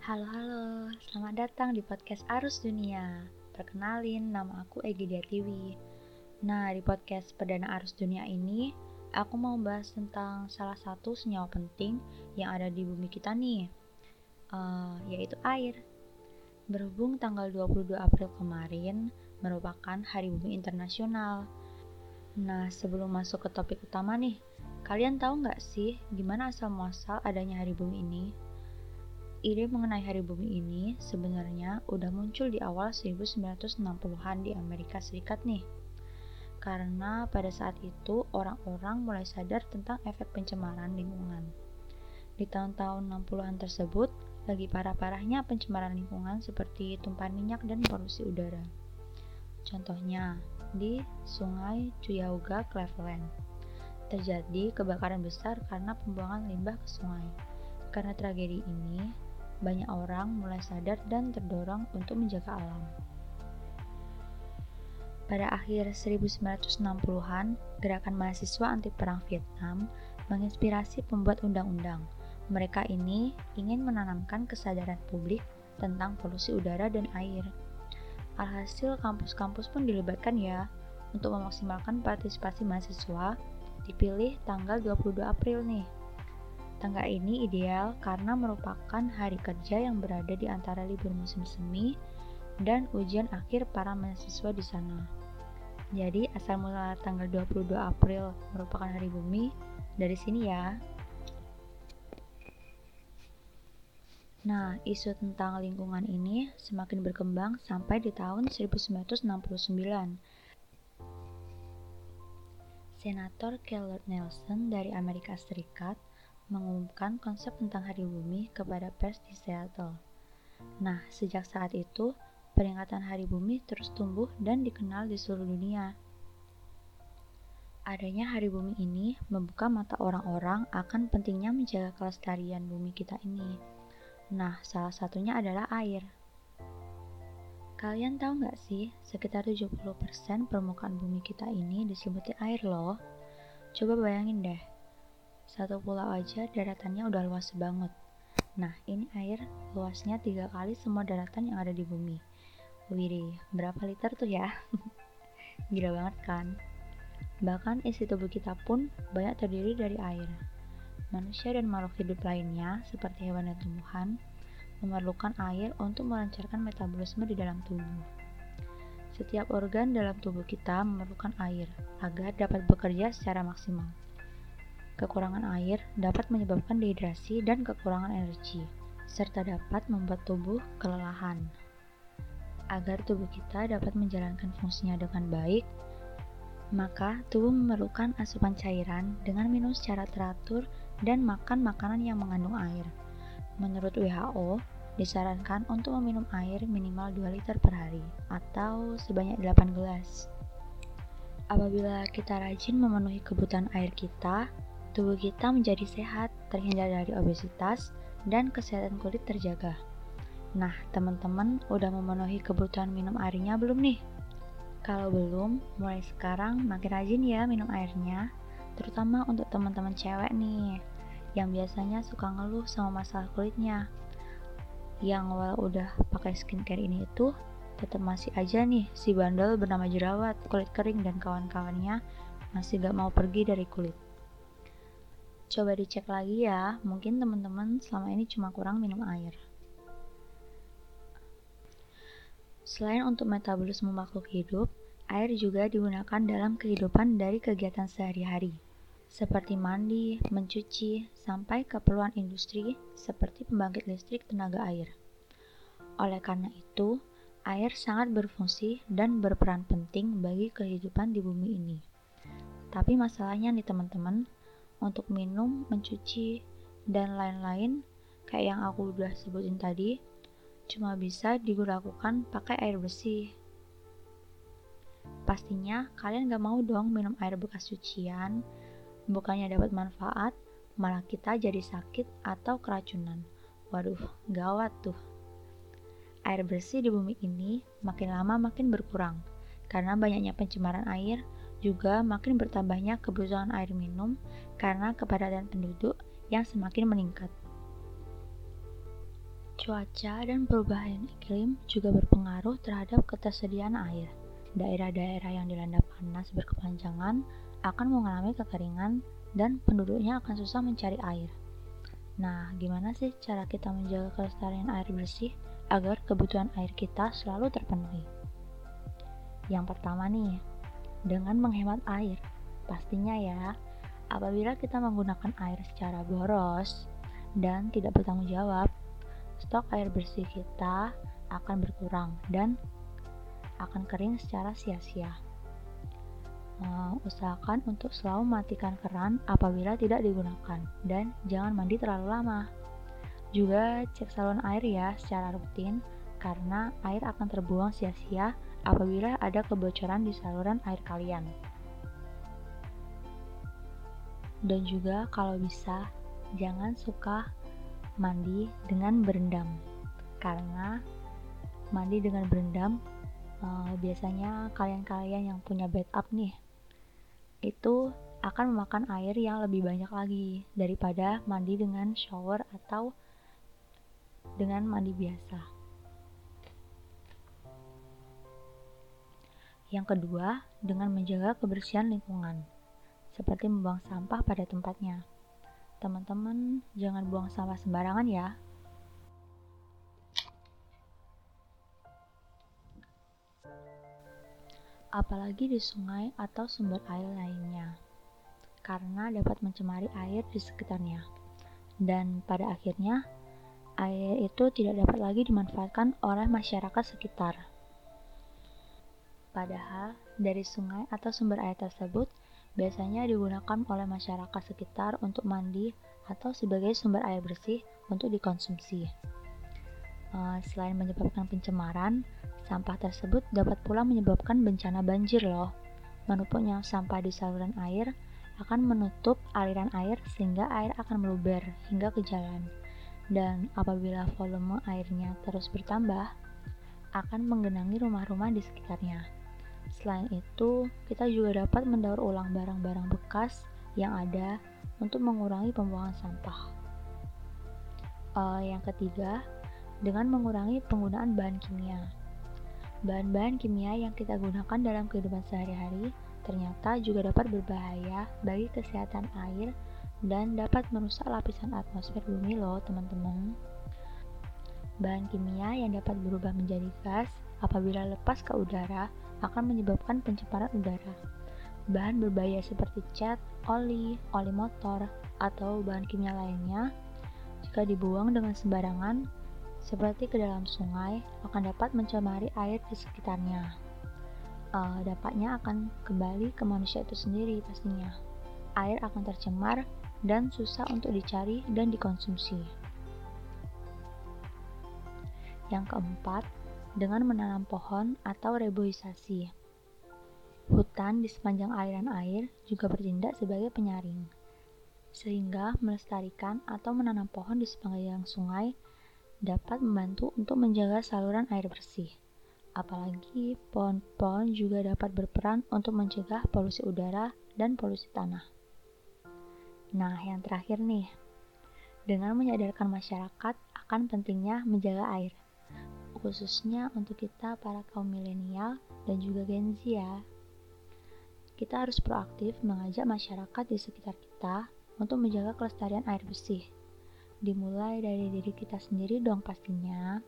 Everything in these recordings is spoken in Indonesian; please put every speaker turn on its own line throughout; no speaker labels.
Halo halo, selamat datang di podcast Arus Dunia. Perkenalin, nama aku Egidia Tiwi. Nah, di podcast perdana Arus Dunia ini, aku mau bahas tentang salah satu senyawa penting yang ada di bumi kita nih, uh, yaitu air. Berhubung tanggal 22 April kemarin merupakan Hari Bumi Internasional. Nah, sebelum masuk ke topik utama nih, kalian tahu nggak sih gimana asal muasal adanya Hari Bumi ini? Ide mengenai hari bumi ini sebenarnya udah muncul di awal 1960-an di Amerika Serikat nih. Karena pada saat itu orang-orang mulai sadar tentang efek pencemaran lingkungan. Di tahun-tahun 60-an tersebut, lagi parah-parahnya pencemaran lingkungan seperti tumpahan minyak dan polusi udara. Contohnya, di Sungai Cuyahoga, Cleveland. Terjadi kebakaran besar karena pembuangan limbah ke sungai. Karena tragedi ini, banyak orang mulai sadar dan terdorong untuk menjaga alam. Pada akhir 1960-an, gerakan mahasiswa anti perang Vietnam menginspirasi pembuat undang-undang. Mereka ini ingin menanamkan kesadaran publik tentang polusi udara dan air. Alhasil kampus-kampus pun dilibatkan ya untuk memaksimalkan partisipasi mahasiswa dipilih tanggal 22 April nih Tanggal ini ideal karena merupakan hari kerja yang berada di antara libur musim semi dan ujian akhir para mahasiswa di sana. Jadi asal mula tanggal 22 April merupakan hari bumi dari sini ya. Nah, isu tentang lingkungan ini semakin berkembang sampai di tahun 1969. Senator Kellard Nelson dari Amerika Serikat mengumumkan konsep tentang hari bumi kepada pers di Seattle. Nah, sejak saat itu, peringatan hari bumi terus tumbuh dan dikenal di seluruh dunia. Adanya hari bumi ini membuka mata orang-orang akan pentingnya menjaga kelestarian bumi kita ini. Nah, salah satunya adalah air. Kalian tahu nggak sih, sekitar 70% permukaan bumi kita ini diselimuti air loh. Coba bayangin deh, satu pulau aja daratannya udah luas banget. Nah, ini air luasnya tiga kali semua daratan yang ada di bumi. Wih, berapa liter tuh ya? Gila banget kan? Bahkan isi tubuh kita pun banyak terdiri dari air. Manusia dan makhluk hidup lainnya, seperti hewan dan tumbuhan, memerlukan air untuk melancarkan metabolisme di dalam tubuh. Setiap organ dalam tubuh kita memerlukan air agar dapat bekerja secara maksimal. Kekurangan air dapat menyebabkan dehidrasi dan kekurangan energi, serta dapat membuat tubuh kelelahan. Agar tubuh kita dapat menjalankan fungsinya dengan baik, maka tubuh memerlukan asupan cairan dengan minum secara teratur dan makan makanan yang mengandung air. Menurut WHO, disarankan untuk meminum air minimal 2 liter per hari atau sebanyak 8 gelas. Apabila kita rajin memenuhi kebutuhan air kita, tubuh kita menjadi sehat, terhindar dari obesitas, dan kesehatan kulit terjaga. Nah, teman-teman udah memenuhi kebutuhan minum airnya belum nih? Kalau belum, mulai sekarang makin rajin ya minum airnya, terutama untuk teman-teman cewek nih, yang biasanya suka ngeluh sama masalah kulitnya. Yang walau udah pakai skincare ini itu, tetap masih aja nih si bandel bernama jerawat, kulit kering, dan kawan-kawannya masih gak mau pergi dari kulit. Coba dicek lagi ya, mungkin teman-teman selama ini cuma kurang minum air. Selain untuk metabolisme makhluk hidup, air juga digunakan dalam kehidupan dari kegiatan sehari-hari, seperti mandi, mencuci, sampai keperluan industri seperti pembangkit listrik tenaga air. Oleh karena itu, air sangat berfungsi dan berperan penting bagi kehidupan di bumi ini. Tapi masalahnya nih teman-teman, untuk minum, mencuci, dan lain-lain kayak yang aku udah sebutin tadi cuma bisa dilakukan pakai air bersih. Pastinya kalian gak mau dong minum air bekas cucian, bukannya dapat manfaat, malah kita jadi sakit atau keracunan. Waduh, gawat tuh. Air bersih di bumi ini makin lama makin berkurang karena banyaknya pencemaran air juga makin bertambahnya kebutuhan air minum karena kepadatan penduduk yang semakin meningkat. Cuaca dan perubahan iklim juga berpengaruh terhadap ketersediaan air. Daerah-daerah yang dilanda panas berkepanjangan akan mengalami kekeringan dan penduduknya akan susah mencari air. Nah, gimana sih cara kita menjaga kelestarian air bersih agar kebutuhan air kita selalu terpenuhi? Yang pertama nih, dengan menghemat air. Pastinya ya, apabila kita menggunakan air secara boros dan tidak bertanggung jawab, stok air bersih kita akan berkurang dan akan kering secara sia-sia. Uh, usahakan untuk selalu matikan keran apabila tidak digunakan dan jangan mandi terlalu lama. Juga cek saluran air ya secara rutin karena air akan terbuang sia-sia apabila ada kebocoran di saluran air kalian. Dan juga kalau bisa jangan suka mandi dengan berendam karena mandi dengan berendam uh, biasanya kalian-kalian yang punya backup nih itu akan memakan air yang lebih banyak lagi daripada mandi dengan shower atau dengan mandi biasa. Yang kedua, dengan menjaga kebersihan lingkungan, seperti membuang sampah pada tempatnya. Teman-teman, jangan buang sampah sembarangan ya. Apalagi di sungai atau sumber air lainnya, karena dapat mencemari air di sekitarnya. Dan pada akhirnya, air itu tidak dapat lagi dimanfaatkan oleh masyarakat sekitar. Padahal, dari sungai atau sumber air tersebut biasanya digunakan oleh masyarakat sekitar untuk mandi atau sebagai sumber air bersih untuk dikonsumsi. Uh, selain menyebabkan pencemaran, sampah tersebut dapat pula menyebabkan bencana banjir loh. Menumpuknya sampah di saluran air akan menutup aliran air sehingga air akan meluber hingga ke jalan. Dan apabila volume airnya terus bertambah, akan menggenangi rumah-rumah di sekitarnya. Selain itu, kita juga dapat mendaur ulang barang-barang bekas yang ada untuk mengurangi pembuangan sampah. Uh, yang ketiga, dengan mengurangi penggunaan bahan kimia. Bahan-bahan kimia yang kita gunakan dalam kehidupan sehari-hari ternyata juga dapat berbahaya bagi kesehatan air dan dapat merusak lapisan atmosfer bumi loh teman-teman. Bahan kimia yang dapat berubah menjadi gas apabila lepas ke udara akan menyebabkan pencemaran udara. Bahan berbahaya seperti cat, oli, oli motor, atau bahan kimia lainnya jika dibuang dengan sembarangan seperti ke dalam sungai akan dapat mencemari air di sekitarnya. Uh, dampaknya akan kembali ke manusia itu sendiri pastinya. Air akan tercemar dan susah untuk dicari dan dikonsumsi. Yang keempat, dengan menanam pohon atau reboisasi. Hutan di sepanjang aliran air juga bertindak sebagai penyaring, sehingga melestarikan atau menanam pohon di sepanjang sungai dapat membantu untuk menjaga saluran air bersih. Apalagi pohon-pohon juga dapat berperan untuk mencegah polusi udara dan polusi tanah. Nah, yang terakhir nih, dengan menyadarkan masyarakat akan pentingnya menjaga air khususnya untuk kita para kaum milenial dan juga Gen Z ya. Kita harus proaktif mengajak masyarakat di sekitar kita untuk menjaga kelestarian air bersih. Dimulai dari diri kita sendiri dong pastinya.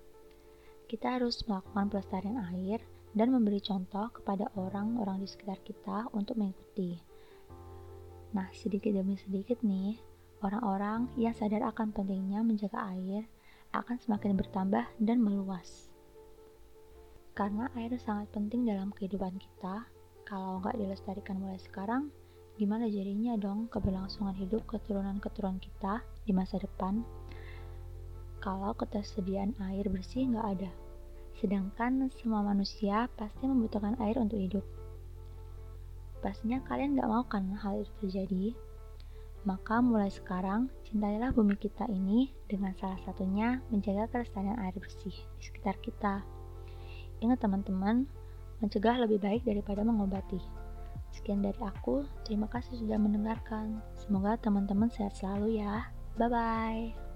Kita harus melakukan pelestarian air dan memberi contoh kepada orang-orang di sekitar kita untuk mengikuti. Nah, sedikit demi sedikit nih, orang-orang yang sadar akan pentingnya menjaga air akan semakin bertambah dan meluas. Karena air sangat penting dalam kehidupan kita, kalau nggak dilestarikan mulai sekarang, gimana jadinya dong keberlangsungan hidup keturunan-keturunan kita di masa depan? Kalau ketersediaan air bersih nggak ada, sedangkan semua manusia pasti membutuhkan air untuk hidup. Pastinya kalian nggak mau kan hal itu terjadi? Maka mulai sekarang, cintailah bumi kita ini dengan salah satunya menjaga kelestarian air bersih di sekitar kita. Ingat teman-teman, mencegah lebih baik daripada mengobati. Sekian dari aku, terima kasih sudah mendengarkan. Semoga teman-teman sehat selalu ya. Bye-bye.